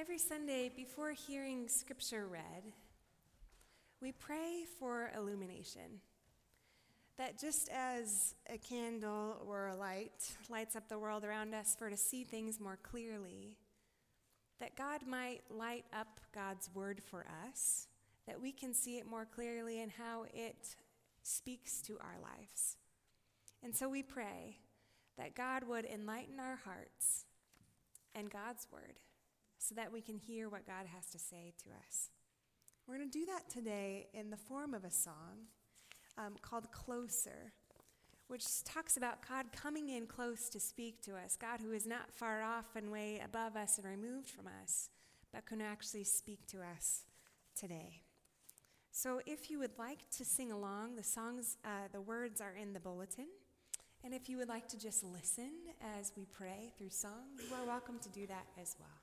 Every Sunday, before hearing scripture read, we pray for illumination. That just as a candle or a light lights up the world around us for to see things more clearly, that God might light up God's word for us, that we can see it more clearly and how it speaks to our lives. And so we pray that God would enlighten our hearts and God's word so that we can hear what God has to say to us. We're going to do that today in the form of a song um, called Closer, which talks about God coming in close to speak to us, God who is not far off and way above us and removed from us, but can actually speak to us today. So if you would like to sing along, the songs, uh, the words are in the bulletin. And if you would like to just listen as we pray through song, you are welcome to do that as well.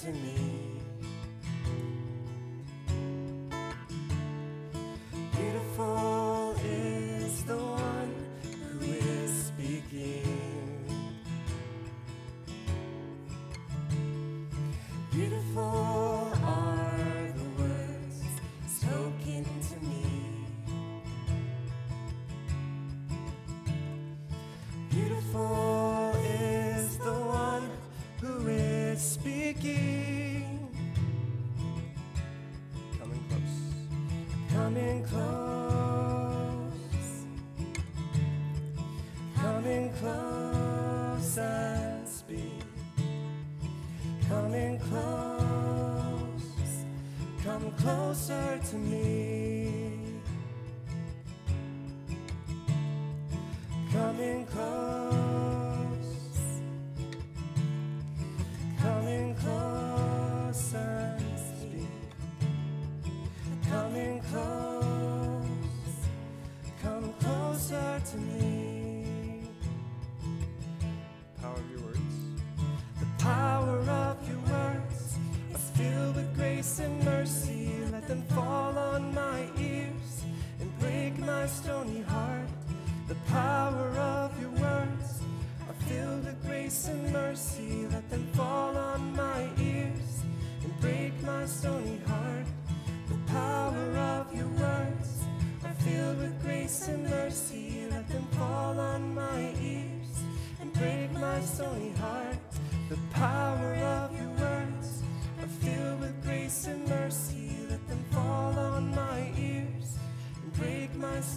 To me. To me.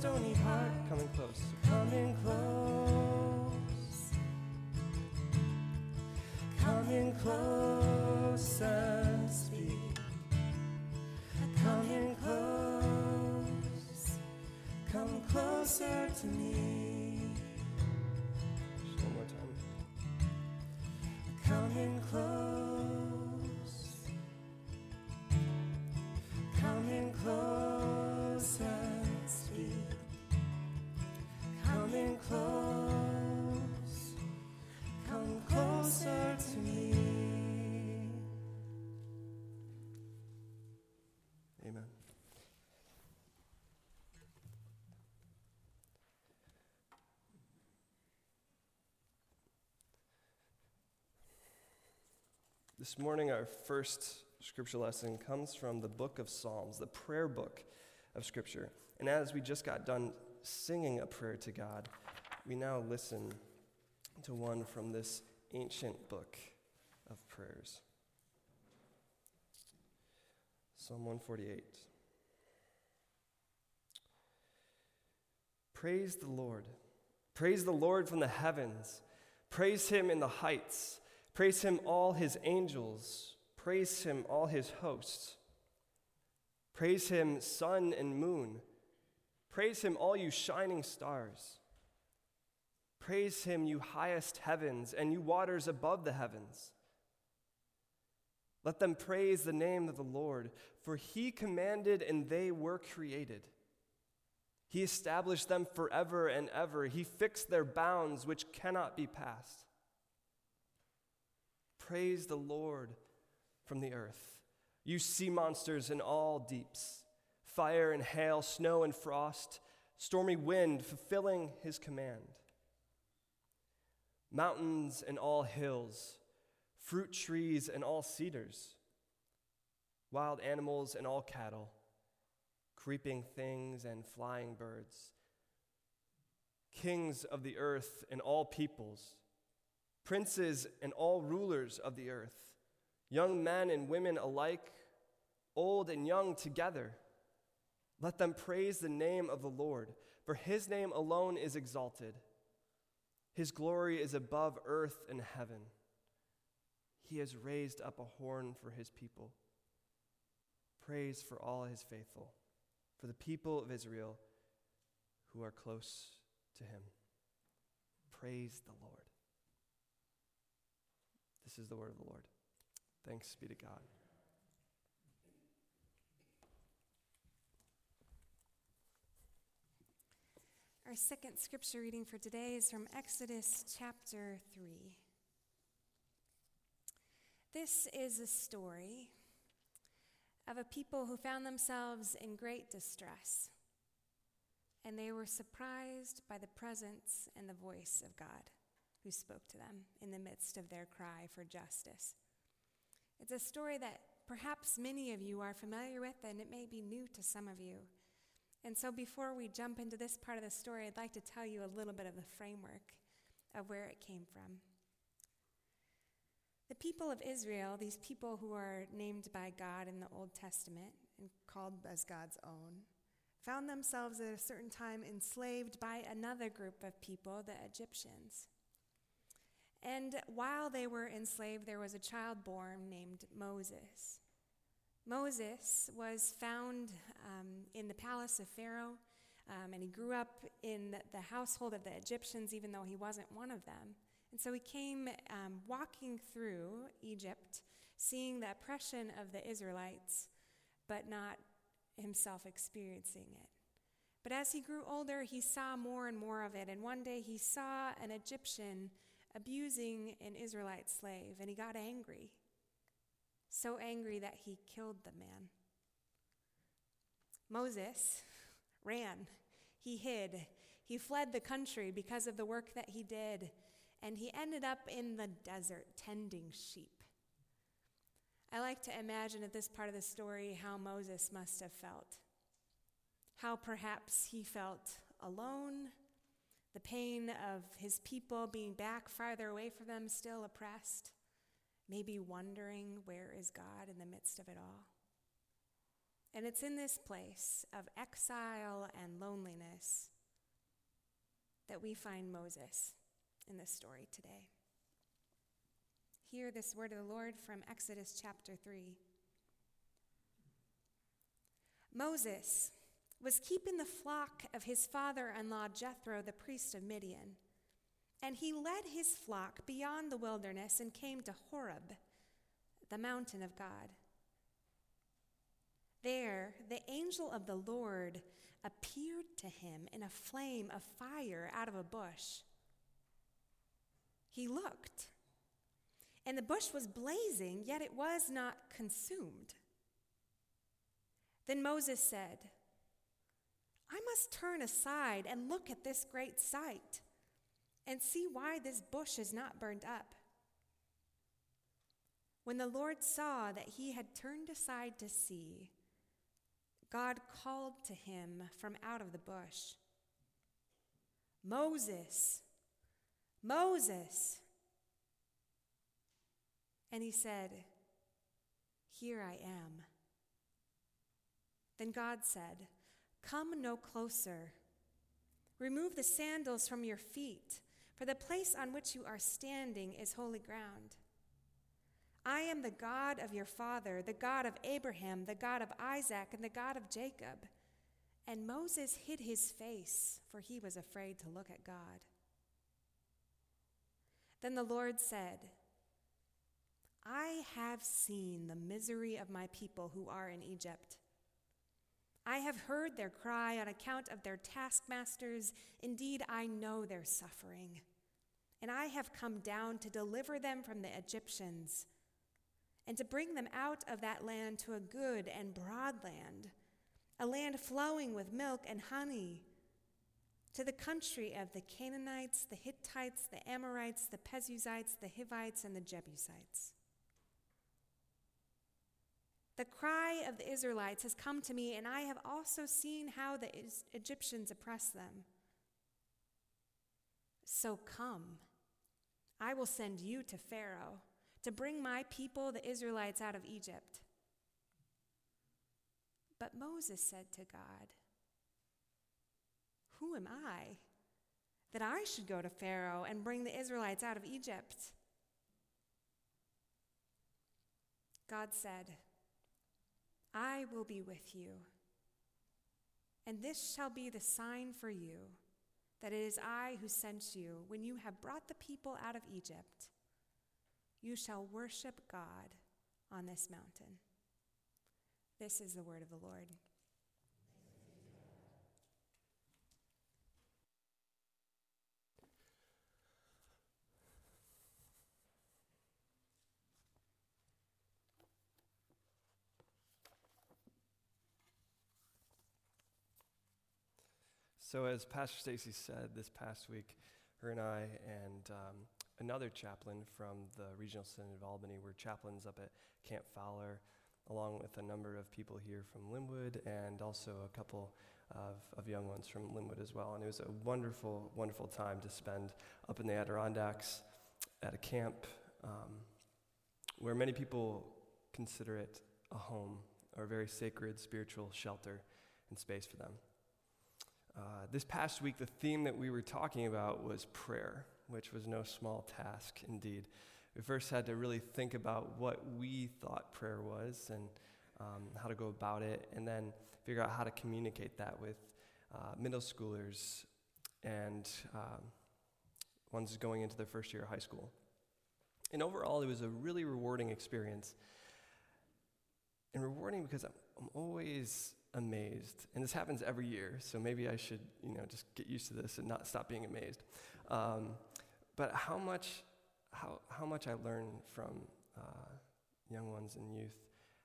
Stony heart. Coming close. Coming close, coming close and speak. Coming close, come closer to me. This morning, our first scripture lesson comes from the book of Psalms, the prayer book of Scripture. And as we just got done singing a prayer to God, we now listen to one from this ancient book of prayers. Psalm 148. Praise the Lord. Praise the Lord from the heavens. Praise him in the heights. Praise him, all his angels. Praise him, all his hosts. Praise him, sun and moon. Praise him, all you shining stars. Praise him, you highest heavens, and you waters above the heavens. Let them praise the name of the Lord, for he commanded and they were created. He established them forever and ever. He fixed their bounds, which cannot be passed. Praise the Lord from the earth, you sea monsters in all deeps. fire and hail, snow and frost, stormy wind, fulfilling his command. Mountains and all hills, fruit trees and all cedars, wild animals and all cattle, creeping things and flying birds, kings of the earth and all peoples, princes and all rulers of the earth, young men and women alike, old and young together. Let them praise the name of the Lord, for his name alone is exalted. His glory is above earth and heaven. He has raised up a horn for his people. Praise for all his faithful, for the people of Israel who are close to him. Praise the Lord. This is the word of the Lord. Thanks be to God. Our second scripture reading for today is from Exodus chapter 3. This is a story of a people who found themselves in great distress, and they were surprised by the presence and the voice of God who spoke to them in the midst of their cry for justice. It's a story that perhaps many of you are familiar with, and it may be new to some of you. And so, before we jump into this part of the story, I'd like to tell you a little bit of the framework of where it came from. The people of Israel, these people who are named by God in the Old Testament and called as God's own, found themselves at a certain time enslaved by another group of people, the Egyptians. And while they were enslaved, there was a child born named Moses. Moses was found um, in the palace of Pharaoh, um, and he grew up in the household of the Egyptians, even though he wasn't one of them. And so he came um, walking through Egypt, seeing the oppression of the Israelites, but not himself experiencing it. But as he grew older, he saw more and more of it. And one day he saw an Egyptian abusing an Israelite slave, and he got angry so angry that he killed the man. Moses ran, he hid, he fled the country because of the work that he did, and he ended up in the desert tending sheep. I like to imagine at this part of the story how Moses must have felt. How perhaps he felt alone, the pain of his people being back farther away from them, still oppressed maybe wondering where is God in the midst of it all. And it's in this place of exile and loneliness that we find Moses in this story today. Hear this word of the Lord from Exodus chapter 3. Moses was keeping the flock of his father in law Jethro, the priest of Midian. And he led his flock beyond the wilderness and came to Horeb, the mountain of God. There, the angel of the Lord appeared to him in a flame of fire out of a bush. He looked, and the bush was blazing, yet it was not consumed. Then Moses said, I must turn aside and look at this great sight and see why this bush is not burned up. When the Lord saw that he had turned aside to see, God called to him from out of the bush Moses, Moses. And he said, Here I am. Then God said, Come no closer. Remove the sandals from your feet for the place on which you are standing is holy ground. I am the God of your father, the God of Abraham, the God of Isaac, and the God of Jacob. And Moses hid his face, for he was afraid to look at God. Then the Lord said, I have seen the misery of my people who are in Egypt. I have heard their cry on account of their taskmasters. Indeed, I know their suffering and I have come down to deliver them from the Egyptians and to bring them out of that land to a good and broad land, a land flowing with milk and honey, to the country of the Canaanites, the Hittites, the Amorites, the Perizzites, the Hivites, and the Jebusites. The cry of the Israelites has come to me, and I have also seen how the Egyptians oppress them. So come, I will send you to Pharaoh to bring my people, the Israelites, out of Egypt. But Moses said to God, Who am I that I should go to Pharaoh and bring the Israelites out of Egypt? God said, I will be with you. And this shall be the sign for you that it is I who sent you. When you have brought the people out of Egypt, you shall worship God on this mountain. This is the word of the Lord. So, as Pastor Stacy said this past week, her and I and um, another chaplain from the Regional Synod of Albany were chaplains up at Camp Fowler, along with a number of people here from Linwood and also a couple of, of young ones from Linwood as well. And it was a wonderful, wonderful time to spend up in the Adirondacks at a camp um, where many people consider it a home or a very sacred spiritual shelter and space for them. Uh, this past week, the theme that we were talking about was prayer, which was no small task indeed. We first had to really think about what we thought prayer was and um, how to go about it, and then figure out how to communicate that with uh, middle schoolers and um, ones going into their first year of high school. And overall, it was a really rewarding experience. And rewarding because I'm, I'm always amazed. And this happens every year, so maybe I should, you know, just get used to this and not stop being amazed. Um, but how much, how, how much I learn from uh, young ones and youth,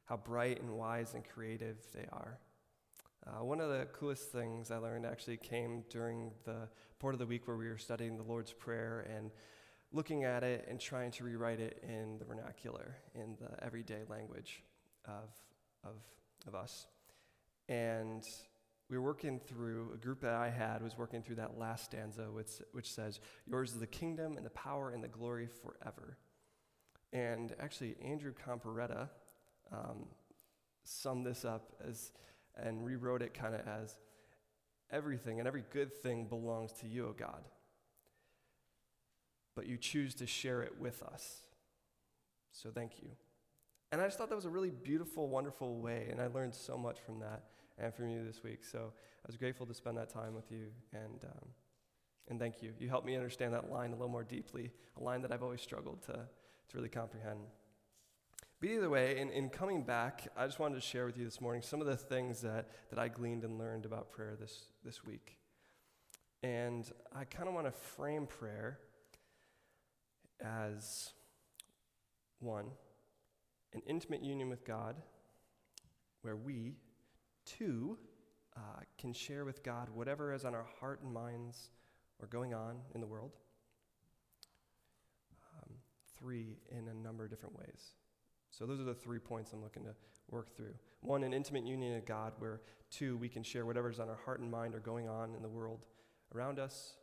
how bright and wise and creative they are. Uh, one of the coolest things I learned actually came during the part of the week where we were studying the Lord's Prayer and looking at it and trying to rewrite it in the vernacular, in the everyday language of, of, of us. And we were working through, a group that I had was working through that last stanza, which, which says, Yours is the kingdom and the power and the glory forever. And actually, Andrew Comparetta um, summed this up as, and rewrote it kind of as, Everything and every good thing belongs to you, O God. But you choose to share it with us. So thank you. And I just thought that was a really beautiful, wonderful way, and I learned so much from that and from you this week. So I was grateful to spend that time with you, and, um, and thank you. You helped me understand that line a little more deeply, a line that I've always struggled to, to really comprehend. But either way, in, in coming back, I just wanted to share with you this morning some of the things that, that I gleaned and learned about prayer this, this week. And I kind of want to frame prayer as one, an intimate union with God where we, Two, uh, can share with God whatever is on our heart and minds or going on in the world. Um, three, in a number of different ways. So those are the three points I'm looking to work through. One, an intimate union with God, where two, we can share whatever's on our heart and mind or going on in the world around us.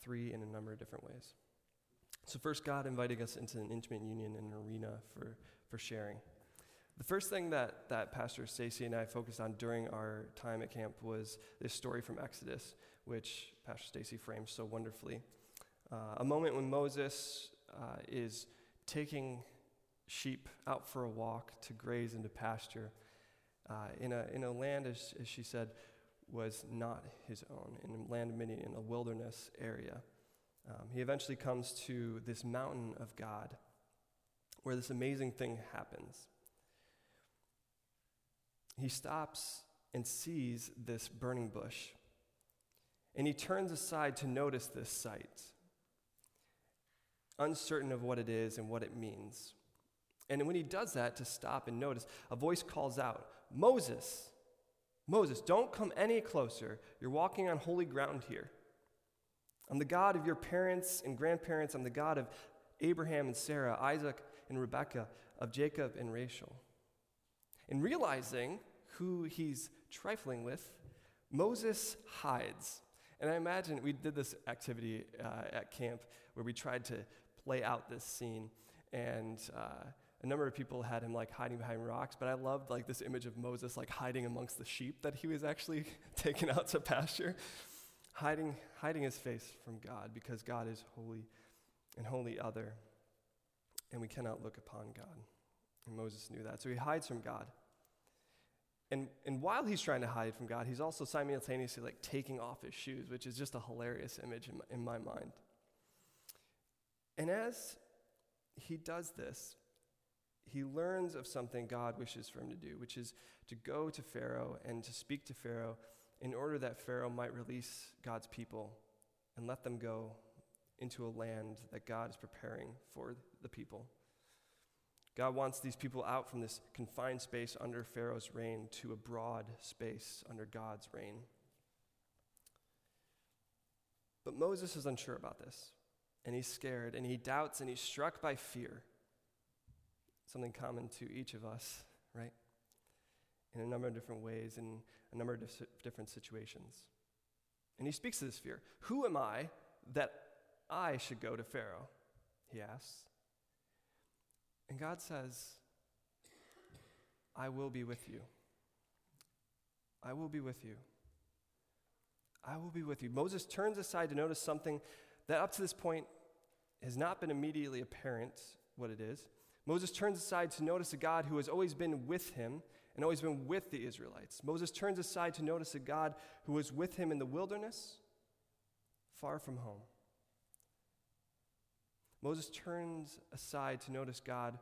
Three, in a number of different ways. So first, God inviting us into an intimate union and an arena for, for sharing. The first thing that, that Pastor Stacy and I focused on during our time at camp was this story from Exodus, which Pastor Stacy framed so wonderfully. Uh, a moment when Moses uh, is taking sheep out for a walk to graze into pasture uh, in, a, in a land, as, as she said, was not his own, in a land of in a wilderness area. Um, he eventually comes to this mountain of God where this amazing thing happens he stops and sees this burning bush. And he turns aside to notice this sight, uncertain of what it is and what it means. And when he does that, to stop and notice, a voice calls out, Moses, Moses, don't come any closer. You're walking on holy ground here. I'm the God of your parents and grandparents. I'm the God of Abraham and Sarah, Isaac and Rebekah, of Jacob and Rachel. And realizing who he's trifling with, Moses hides. And I imagine we did this activity uh, at camp where we tried to play out this scene. And uh, a number of people had him like hiding behind rocks, but I loved like this image of Moses like hiding amongst the sheep that he was actually taken out to pasture, hiding, hiding his face from God because God is holy and holy other, and we cannot look upon God. And Moses knew that. So he hides from God. And, and while he's trying to hide from God, he's also simultaneously like taking off his shoes, which is just a hilarious image in my, in my mind. And as he does this, he learns of something God wishes for him to do, which is to go to Pharaoh and to speak to Pharaoh in order that Pharaoh might release God's people and let them go into a land that God is preparing for the people. God wants these people out from this confined space under Pharaoh's reign to a broad space under God's reign. But Moses is unsure about this, and he's scared, and he doubts, and he's struck by fear. Something common to each of us, right? In a number of different ways, in a number of different situations. And he speaks to this fear Who am I that I should go to Pharaoh? He asks. And God says, I will be with you. I will be with you. I will be with you. Moses turns aside to notice something that up to this point has not been immediately apparent what it is. Moses turns aside to notice a God who has always been with him and always been with the Israelites. Moses turns aside to notice a God who was with him in the wilderness, far from home. Moses turns aside to notice God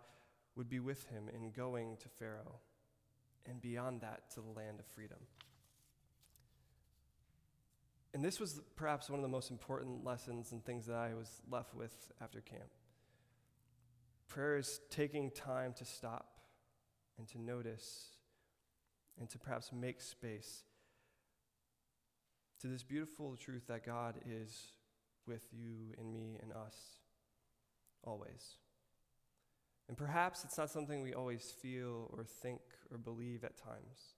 would be with him in going to Pharaoh and beyond that to the land of freedom. And this was perhaps one of the most important lessons and things that I was left with after camp. Prayer is taking time to stop and to notice and to perhaps make space to this beautiful truth that God is with you and me and us always. And perhaps it's not something we always feel or think or believe at times.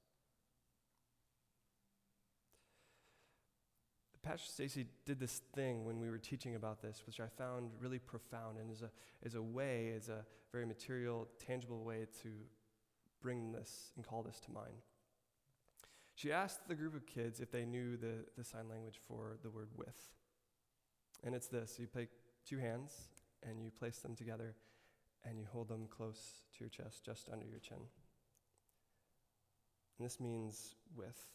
Pastor Stacy did this thing when we were teaching about this, which I found really profound and is a, is a way, is a very material, tangible way to bring this and call this to mind. She asked the group of kids if they knew the, the sign language for the word with. And it's this you take two hands and you place them together and you hold them close to your chest, just under your chin. And this means with.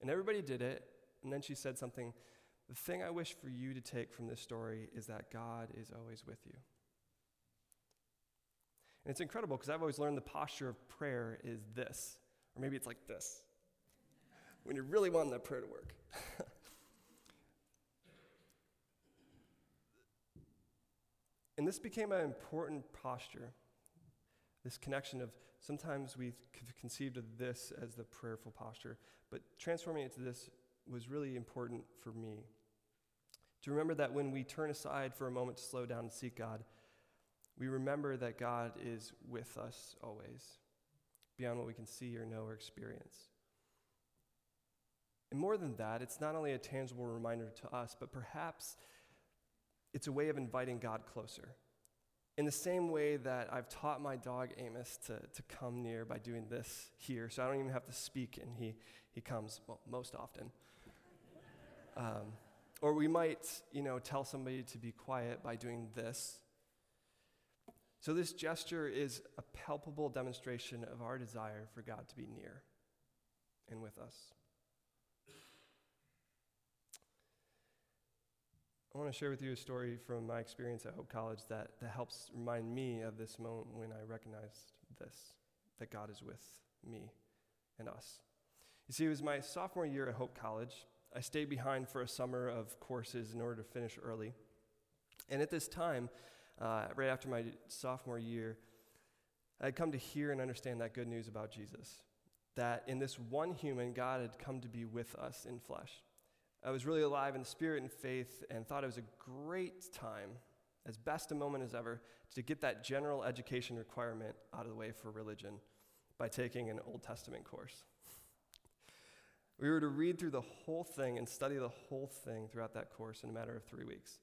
And everybody did it. And then she said something The thing I wish for you to take from this story is that God is always with you. And it's incredible because I've always learned the posture of prayer is this, or maybe it's like this, when you're really wanting that prayer to work. And this became an important posture. This connection of sometimes we've conceived of this as the prayerful posture, but transforming it to this was really important for me. To remember that when we turn aside for a moment to slow down and seek God, we remember that God is with us always, beyond what we can see or know or experience. And more than that, it's not only a tangible reminder to us, but perhaps it's a way of inviting God closer. In the same way that I've taught my dog Amos to, to come near by doing this here, so I don't even have to speak and he, he comes, well, most often. Um, or we might, you know, tell somebody to be quiet by doing this. So this gesture is a palpable demonstration of our desire for God to be near and with us. I want to share with you a story from my experience at Hope College that, that helps remind me of this moment when I recognized this that God is with me and us. You see, it was my sophomore year at Hope College. I stayed behind for a summer of courses in order to finish early. And at this time, uh, right after my sophomore year, I had come to hear and understand that good news about Jesus. that in this one human, God had come to be with us in flesh. I was really alive in the spirit and faith and thought it was a great time, as best a moment as ever, to get that general education requirement out of the way for religion by taking an Old Testament course. We were to read through the whole thing and study the whole thing throughout that course in a matter of three weeks.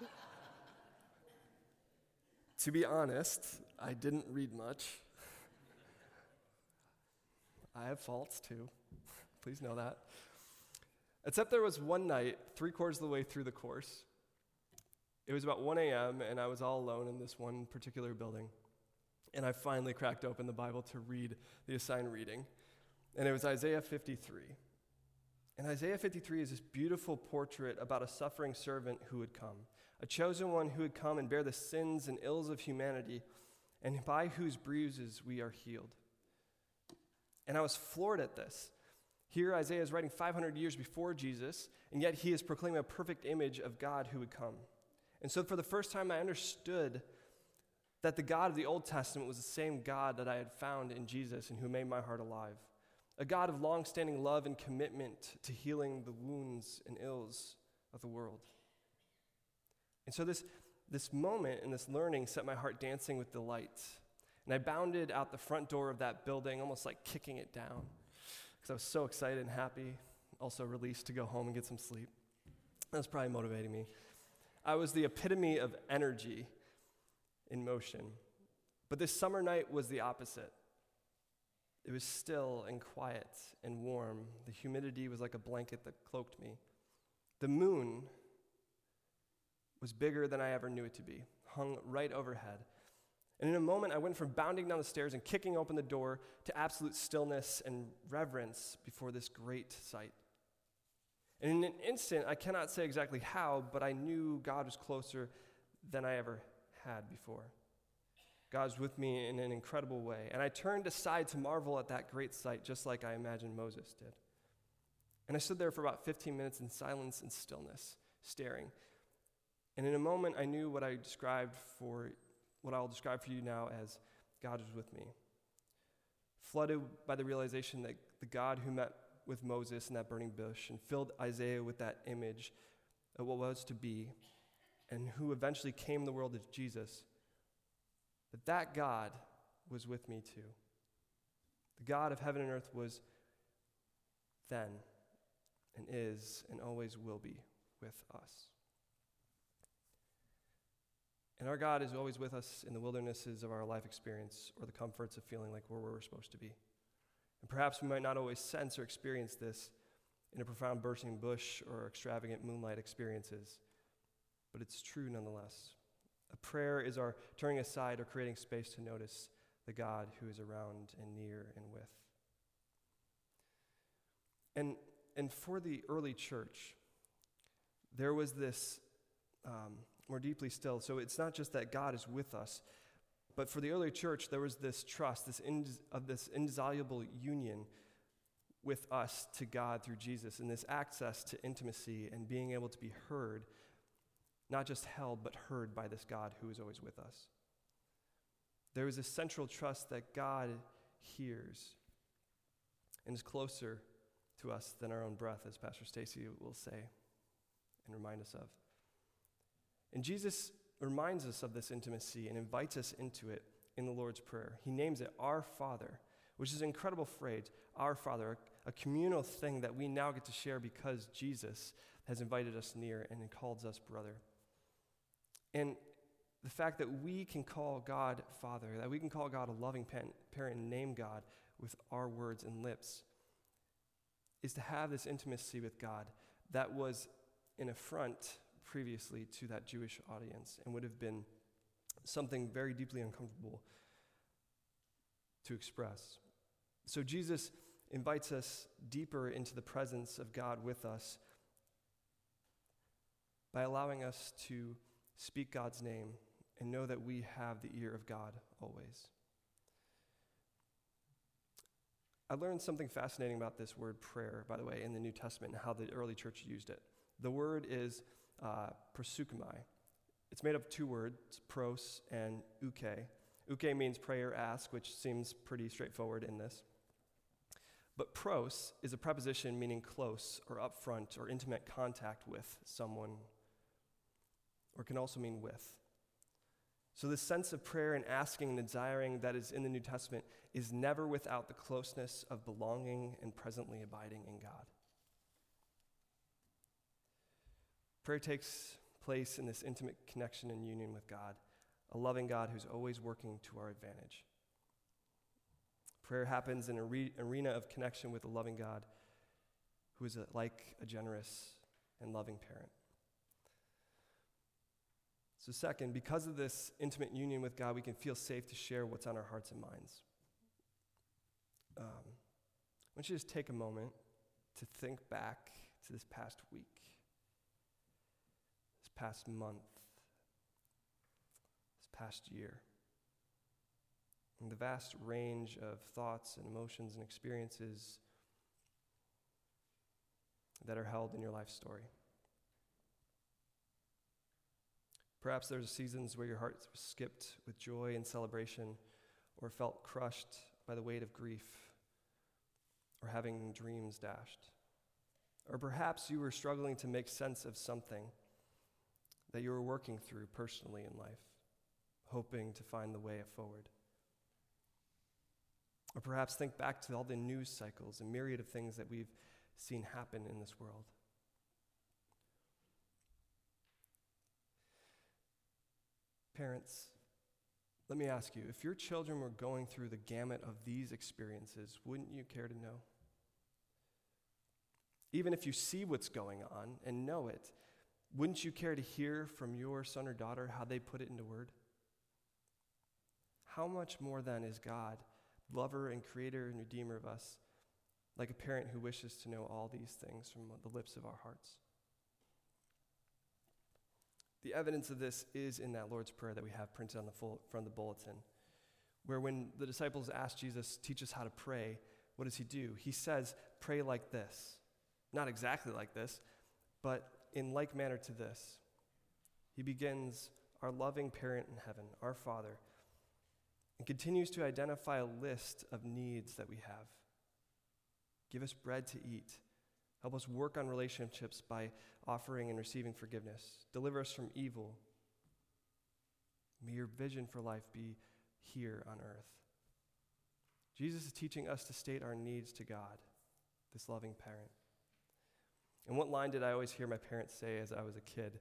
to be honest, I didn't read much. I have faults too. Please know that. Except there was one night, three quarters of the way through the course. It was about 1 a.m., and I was all alone in this one particular building. And I finally cracked open the Bible to read the assigned reading. And it was Isaiah 53. And Isaiah 53 is this beautiful portrait about a suffering servant who would come, a chosen one who would come and bear the sins and ills of humanity, and by whose bruises we are healed. And I was floored at this. Here, Isaiah is writing 500 years before Jesus, and yet he is proclaiming a perfect image of God who would come. And so, for the first time, I understood that the God of the Old Testament was the same God that I had found in Jesus and who made my heart alive. A God of long standing love and commitment to healing the wounds and ills of the world. And so, this, this moment and this learning set my heart dancing with delight. And I bounded out the front door of that building, almost like kicking it down because I was so excited and happy, also released to go home and get some sleep. That was probably motivating me. I was the epitome of energy in motion. But this summer night was the opposite. It was still and quiet and warm. The humidity was like a blanket that cloaked me. The moon was bigger than I ever knew it to be, hung right overhead. And in a moment, I went from bounding down the stairs and kicking open the door to absolute stillness and reverence before this great sight. And in an instant, I cannot say exactly how, but I knew God was closer than I ever had before. God was with me in an incredible way. And I turned aside to marvel at that great sight, just like I imagined Moses did. And I stood there for about 15 minutes in silence and stillness, staring. And in a moment, I knew what I described for what I'll describe for you now as God is with me. Flooded by the realization that the God who met with Moses in that burning bush and filled Isaiah with that image of what was to be, and who eventually came the world as Jesus, that that God was with me too. The God of heaven and earth was then and is and always will be with us. And our God is always with us in the wildernesses of our life experience or the comforts of feeling like we're where we're supposed to be. And perhaps we might not always sense or experience this in a profound bursting bush or extravagant moonlight experiences, but it's true nonetheless. A prayer is our turning aside or creating space to notice the God who is around and near and with. And, and for the early church, there was this um, more deeply still. So it's not just that God is with us, but for the early church, there was this trust, this of this indissoluble union with us to God through Jesus, and this access to intimacy and being able to be heard, not just held, but heard by this God who is always with us. There is a central trust that God hears and is closer to us than our own breath, as Pastor Stacy will say and remind us of. And Jesus reminds us of this intimacy and invites us into it in the Lord's Prayer. He names it Our Father, which is an incredible phrase, Our Father, a communal thing that we now get to share because Jesus has invited us near and calls us brother. And the fact that we can call God Father, that we can call God a loving parent and name God with our words and lips, is to have this intimacy with God that was an affront previously to that Jewish audience and would have been something very deeply uncomfortable to express. So Jesus invites us deeper into the presence of God with us by allowing us to speak God's name and know that we have the ear of God always. I learned something fascinating about this word prayer, by the way, in the New Testament and how the early church used it. The word is uh, proseuchomai. It's made up of two words, pros and uke. Uke means pray or ask, which seems pretty straightforward in this. But pros is a preposition meaning close or upfront or intimate contact with someone, or can also mean with. So, this sense of prayer and asking and desiring that is in the New Testament is never without the closeness of belonging and presently abiding in God. Prayer takes place in this intimate connection and union with God, a loving God who's always working to our advantage. Prayer happens in an arena of connection with a loving God who is a, like a generous and loving parent. So, second, because of this intimate union with God, we can feel safe to share what's on our hearts and minds. Um, want you just take a moment to think back to this past week past month, this past year. And the vast range of thoughts and emotions and experiences that are held in your life story. Perhaps there's seasons where your heart skipped with joy and celebration, or felt crushed by the weight of grief, or having dreams dashed. Or perhaps you were struggling to make sense of something that you are working through personally in life, hoping to find the way forward. Or perhaps think back to all the news cycles and myriad of things that we've seen happen in this world. Parents, let me ask you if your children were going through the gamut of these experiences, wouldn't you care to know? Even if you see what's going on and know it, wouldn't you care to hear from your son or daughter how they put it into word? How much more then is God, lover and creator and redeemer of us, like a parent who wishes to know all these things from the lips of our hearts? The evidence of this is in that Lord's Prayer that we have printed on the full, front of the bulletin, where when the disciples ask Jesus, teach us how to pray, what does he do? He says, pray like this. Not exactly like this, but in like manner to this. He begins, Our loving parent in heaven, our Father, and continues to identify a list of needs that we have. Give us bread to eat. Help us work on relationships by offering and receiving forgiveness. Deliver us from evil. May your vision for life be here on earth. Jesus is teaching us to state our needs to God, this loving parent. And what line did I always hear my parents say as I was a kid?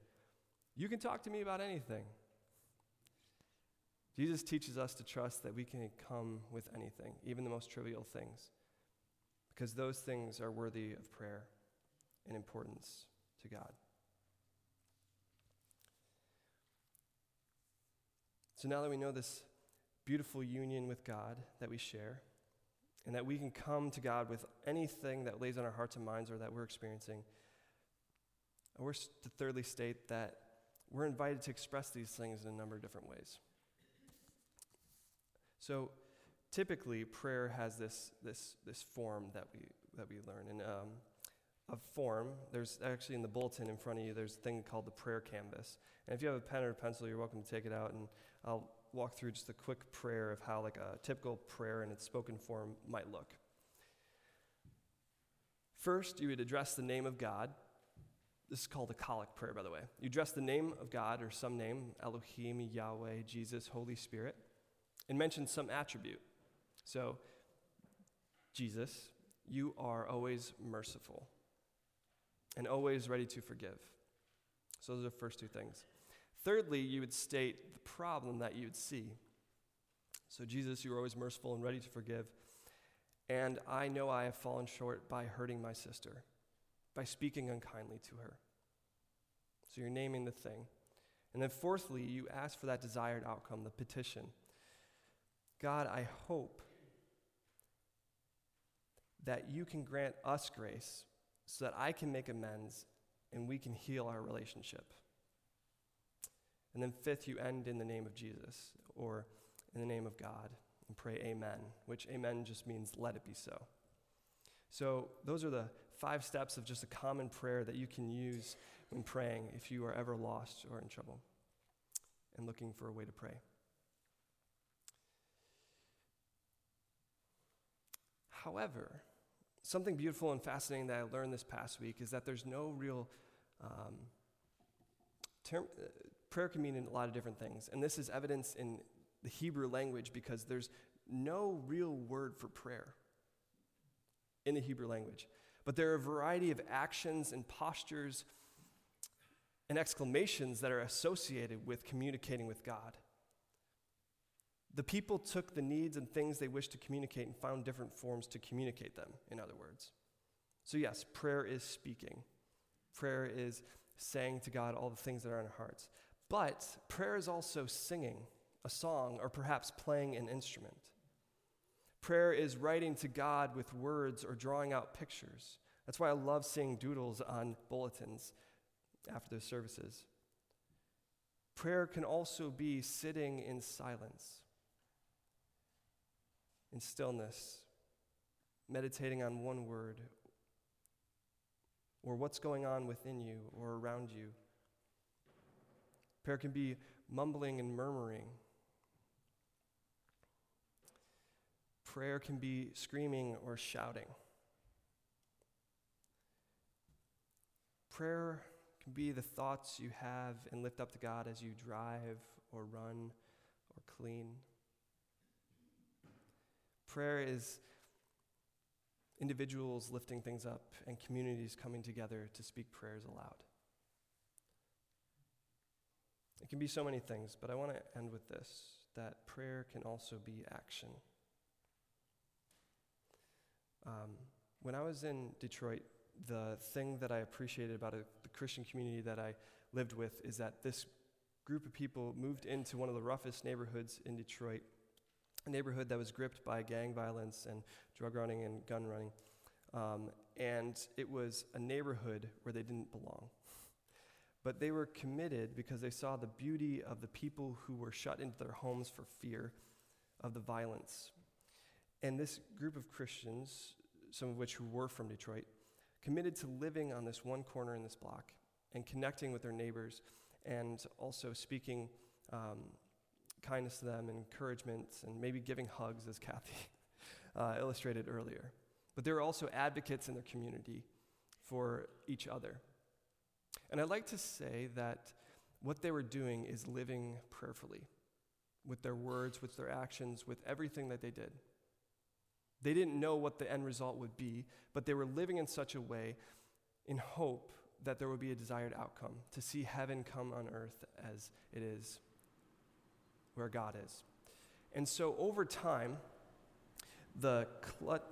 You can talk to me about anything. Jesus teaches us to trust that we can come with anything, even the most trivial things, because those things are worthy of prayer and importance to God. So now that we know this beautiful union with God that we share, and that we can come to God with anything that lays on our hearts and minds or that we're experiencing. And we're to thirdly state that we're invited to express these things in a number of different ways. So typically, prayer has this, this, this form that we, that we learn. And um, a form, there's actually in the bulletin in front of you, there's a thing called the prayer canvas. And if you have a pen or a pencil, you're welcome to take it out, and I'll walk through just a quick prayer of how like a typical prayer in its spoken form might look. First, you would address the name of God. This is called a collect prayer, by the way. You address the name of God or some name, Elohim, Yahweh, Jesus, Holy Spirit, and mention some attribute. So, Jesus, you are always merciful and always ready to forgive. So, those are the first two things. Thirdly, you would state the problem that you would see. So, Jesus, you are always merciful and ready to forgive. And I know I have fallen short by hurting my sister, by speaking unkindly to her. So, you're naming the thing. And then, fourthly, you ask for that desired outcome, the petition. God, I hope that you can grant us grace so that I can make amends and we can heal our relationship. And then, fifth, you end in the name of Jesus or in the name of God and pray amen, which amen just means let it be so. So, those are the five steps of just a common prayer that you can use when praying if you are ever lost or in trouble and looking for a way to pray. However, something beautiful and fascinating that I learned this past week is that there's no real um, term, prayer can mean a lot of different things. And this is evidence in the Hebrew language because there's no real word for prayer in the Hebrew language. But there are a variety of actions and postures and exclamations that are associated with communicating with God. The people took the needs and things they wished to communicate and found different forms to communicate them, in other words. So, yes, prayer is speaking. Prayer is saying to God all the things that are in our hearts. But prayer is also singing a song or perhaps playing an instrument. Prayer is writing to God with words or drawing out pictures. That's why I love seeing doodles on bulletins after the services. Prayer can also be sitting in silence, in stillness, meditating on one word, or what's going on within you or around you. Prayer can be mumbling and murmuring. Prayer can be screaming or shouting. Prayer can be the thoughts you have and lift up to God as you drive or run or clean. Prayer is individuals lifting things up and communities coming together to speak prayers aloud. It can be so many things, but I want to end with this that prayer can also be action. Um, when I was in Detroit, the thing that I appreciated about a, the Christian community that I lived with is that this group of people moved into one of the roughest neighborhoods in Detroit, a neighborhood that was gripped by gang violence and drug running and gun running. Um, and it was a neighborhood where they didn't belong. But they were committed because they saw the beauty of the people who were shut into their homes for fear of the violence. And this group of Christians, some of which who were from Detroit, committed to living on this one corner in this block and connecting with their neighbors and also speaking um, kindness to them encouragement and maybe giving hugs, as Kathy uh, illustrated earlier. But they were also advocates in their community for each other. And I'd like to say that what they were doing is living prayerfully with their words, with their actions, with everything that they did. They didn't know what the end result would be, but they were living in such a way in hope that there would be a desired outcome to see heaven come on earth as it is where God is. And so over time, the,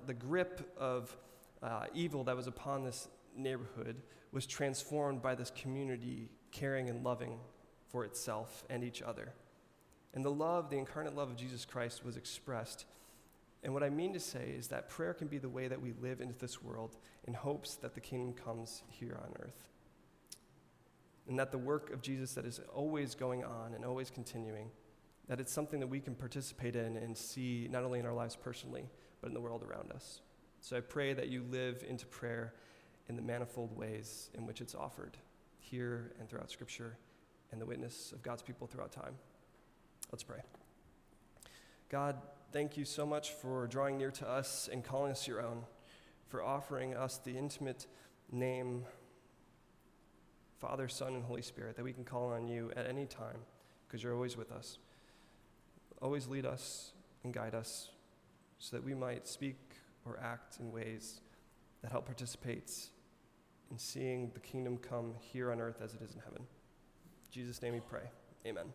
the grip of uh, evil that was upon this neighborhood was transformed by this community caring and loving for itself and each other. And the love, the incarnate love of Jesus Christ, was expressed. And what I mean to say is that prayer can be the way that we live into this world in hopes that the kingdom comes here on earth. And that the work of Jesus that is always going on and always continuing, that it's something that we can participate in and see not only in our lives personally, but in the world around us. So I pray that you live into prayer in the manifold ways in which it's offered here and throughout Scripture and the witness of God's people throughout time. Let's pray. God, thank you so much for drawing near to us and calling us your own, for offering us the intimate name, Father, Son, and Holy Spirit, that we can call on you at any time because you're always with us. Always lead us and guide us so that we might speak or act in ways that help participate in seeing the kingdom come here on earth as it is in heaven. In Jesus' name we pray. Amen.